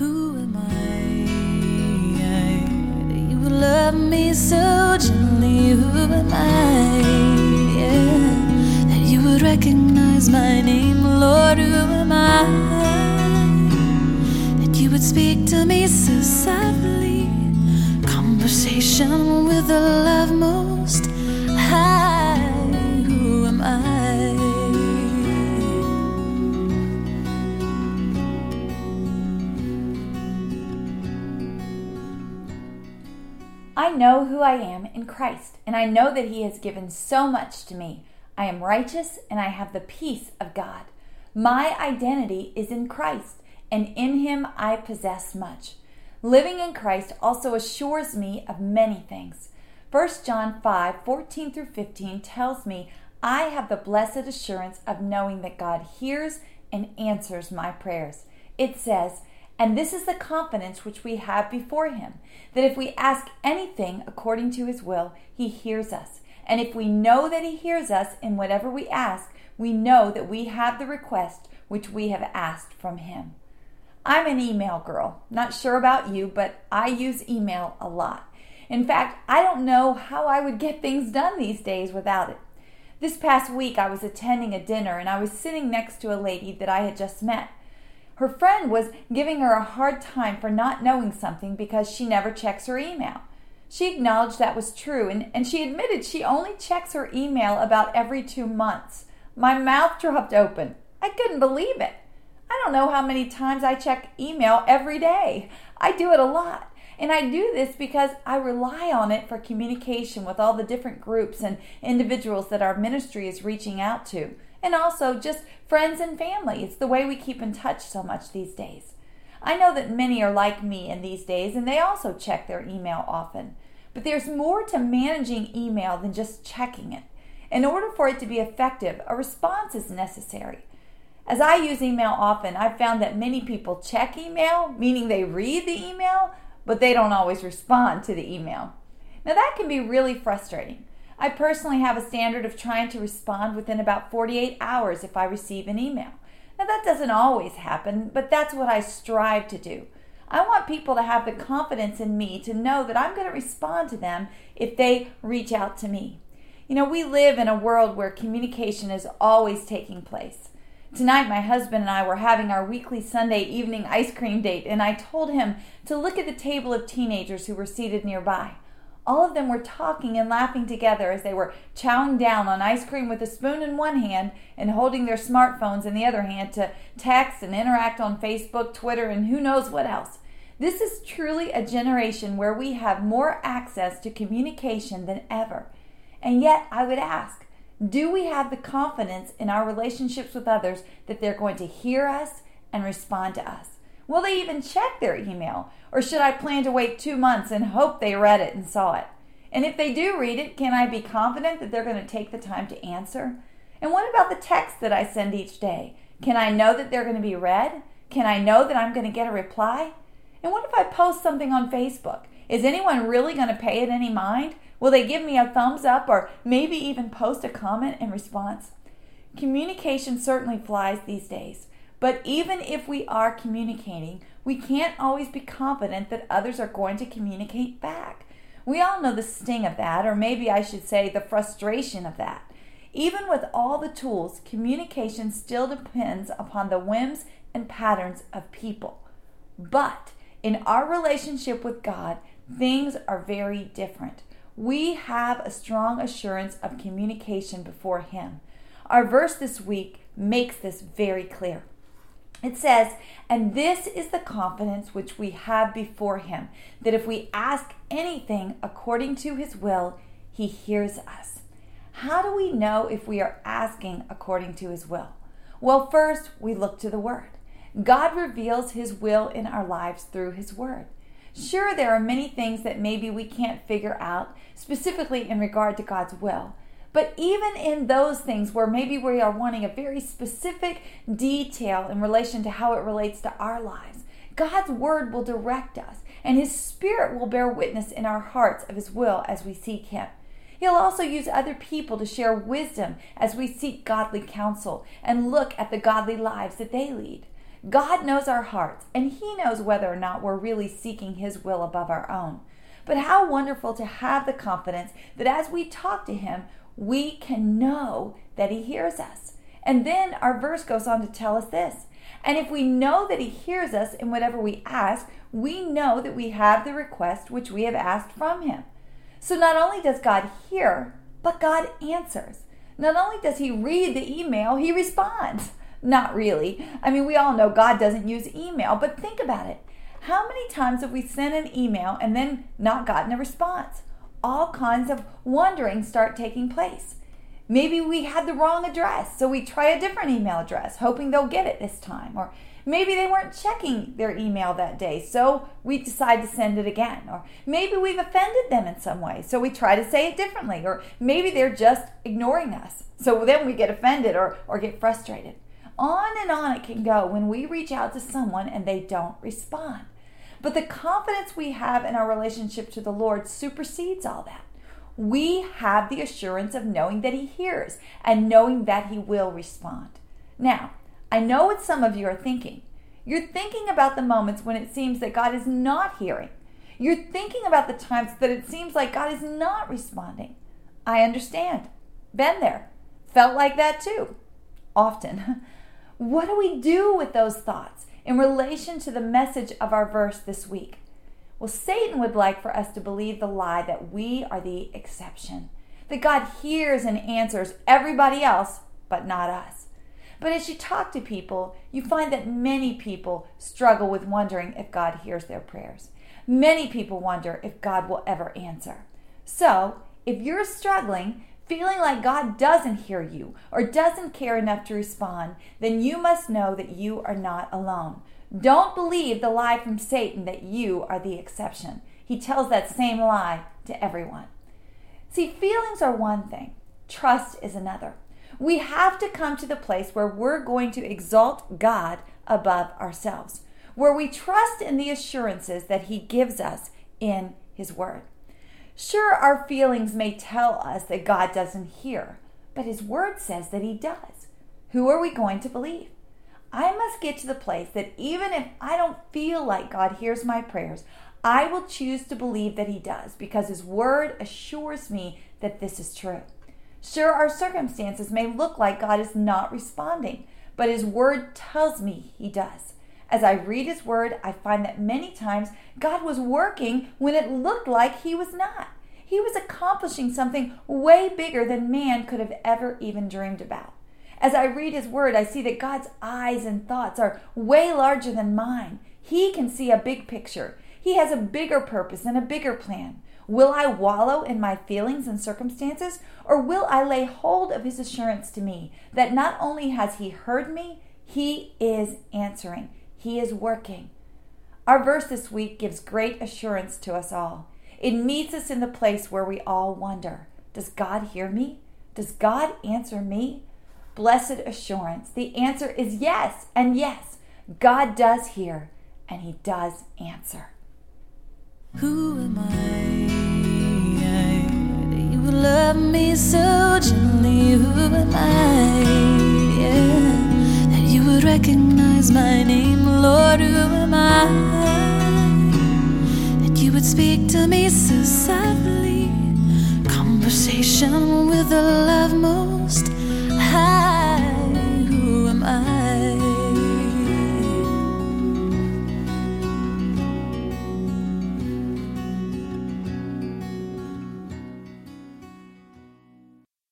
Who am I? You love me so gently. Who am I? Yeah. That you would recognize my name, Lord. Who am I? That you would speak to me so softly. Conversation with a love most I know who I am in Christ, and I know that He has given so much to me. I am righteous, and I have the peace of God. My identity is in Christ, and in Him I possess much. Living in Christ also assures me of many things. 1 John 5 14 through 15 tells me I have the blessed assurance of knowing that God hears and answers my prayers. It says, and this is the confidence which we have before him that if we ask anything according to his will, he hears us. And if we know that he hears us in whatever we ask, we know that we have the request which we have asked from him. I'm an email girl. Not sure about you, but I use email a lot. In fact, I don't know how I would get things done these days without it. This past week, I was attending a dinner and I was sitting next to a lady that I had just met. Her friend was giving her a hard time for not knowing something because she never checks her email. She acknowledged that was true and, and she admitted she only checks her email about every two months. My mouth dropped open. I couldn't believe it. I don't know how many times I check email every day. I do it a lot. And I do this because I rely on it for communication with all the different groups and individuals that our ministry is reaching out to and also just friends and family. It's the way we keep in touch so much these days. I know that many are like me in these days and they also check their email often. But there's more to managing email than just checking it. In order for it to be effective, a response is necessary. As I use email often, I've found that many people check email, meaning they read the email, but they don't always respond to the email. Now, that can be really frustrating. I personally have a standard of trying to respond within about 48 hours if I receive an email. Now, that doesn't always happen, but that's what I strive to do. I want people to have the confidence in me to know that I'm going to respond to them if they reach out to me. You know, we live in a world where communication is always taking place. Tonight, my husband and I were having our weekly Sunday evening ice cream date, and I told him to look at the table of teenagers who were seated nearby. All of them were talking and laughing together as they were chowing down on ice cream with a spoon in one hand and holding their smartphones in the other hand to text and interact on Facebook, Twitter, and who knows what else. This is truly a generation where we have more access to communication than ever. And yet, I would ask, do we have the confidence in our relationships with others that they're going to hear us and respond to us? Will they even check their email? Or should I plan to wait two months and hope they read it and saw it? And if they do read it, can I be confident that they're going to take the time to answer? And what about the text that I send each day? Can I know that they're going to be read? Can I know that I'm going to get a reply? And what if I post something on Facebook? Is anyone really going to pay it any mind? Will they give me a thumbs up or maybe even post a comment in response? Communication certainly flies these days. But even if we are communicating, we can't always be confident that others are going to communicate back. We all know the sting of that, or maybe I should say the frustration of that. Even with all the tools, communication still depends upon the whims and patterns of people. But in our relationship with God, things are very different. We have a strong assurance of communication before Him. Our verse this week makes this very clear. It says, and this is the confidence which we have before him, that if we ask anything according to his will, he hears us. How do we know if we are asking according to his will? Well, first, we look to the word. God reveals his will in our lives through his word. Sure, there are many things that maybe we can't figure out, specifically in regard to God's will. But even in those things where maybe we are wanting a very specific detail in relation to how it relates to our lives, God's word will direct us, and His Spirit will bear witness in our hearts of His will as we seek Him. He'll also use other people to share wisdom as we seek godly counsel and look at the godly lives that they lead. God knows our hearts, and He knows whether or not we're really seeking His will above our own. But how wonderful to have the confidence that as we talk to Him, we can know that He hears us. And then our verse goes on to tell us this. And if we know that He hears us in whatever we ask, we know that we have the request which we have asked from Him. So not only does God hear, but God answers. Not only does He read the email, He responds. Not really. I mean, we all know God doesn't use email, but think about it. How many times have we sent an email and then not gotten a response? All kinds of wondering start taking place. Maybe we had the wrong address, so we try a different email address, hoping they'll get it this time. Or maybe they weren't checking their email that day, so we decide to send it again. Or maybe we've offended them in some way, so we try to say it differently. Or maybe they're just ignoring us, so then we get offended or, or get frustrated. On and on it can go when we reach out to someone and they don't respond. But the confidence we have in our relationship to the Lord supersedes all that. We have the assurance of knowing that He hears and knowing that He will respond. Now, I know what some of you are thinking. You're thinking about the moments when it seems that God is not hearing. You're thinking about the times that it seems like God is not responding. I understand. Been there. Felt like that too. Often. What do we do with those thoughts in relation to the message of our verse this week? Well, Satan would like for us to believe the lie that we are the exception, that God hears and answers everybody else, but not us. But as you talk to people, you find that many people struggle with wondering if God hears their prayers. Many people wonder if God will ever answer. So, if you're struggling, feeling like God doesn't hear you or doesn't care enough to respond, then you must know that you are not alone. Don't believe the lie from Satan that you are the exception. He tells that same lie to everyone. See, feelings are one thing, trust is another. We have to come to the place where we're going to exalt God above ourselves, where we trust in the assurances that He gives us in His Word. Sure, our feelings may tell us that God doesn't hear, but His Word says that He does. Who are we going to believe? I must get to the place that even if I don't feel like God hears my prayers, I will choose to believe that He does because His Word assures me that this is true. Sure, our circumstances may look like God is not responding, but His Word tells me He does. As I read His Word, I find that many times God was working when it looked like He was not. He was accomplishing something way bigger than man could have ever even dreamed about. As I read His Word, I see that God's eyes and thoughts are way larger than mine. He can see a big picture. He has a bigger purpose and a bigger plan. Will I wallow in my feelings and circumstances, or will I lay hold of His assurance to me that not only has He heard me, He is answering? He is working. Our verse this week gives great assurance to us all. It meets us in the place where we all wonder Does God hear me? Does God answer me? Blessed assurance. The answer is yes and yes. God does hear and He does answer. Who am I? You love me so gently. Who am I? Recognize my name. Lord, who am I? That you would speak to me so softly. Conversation with the love most high.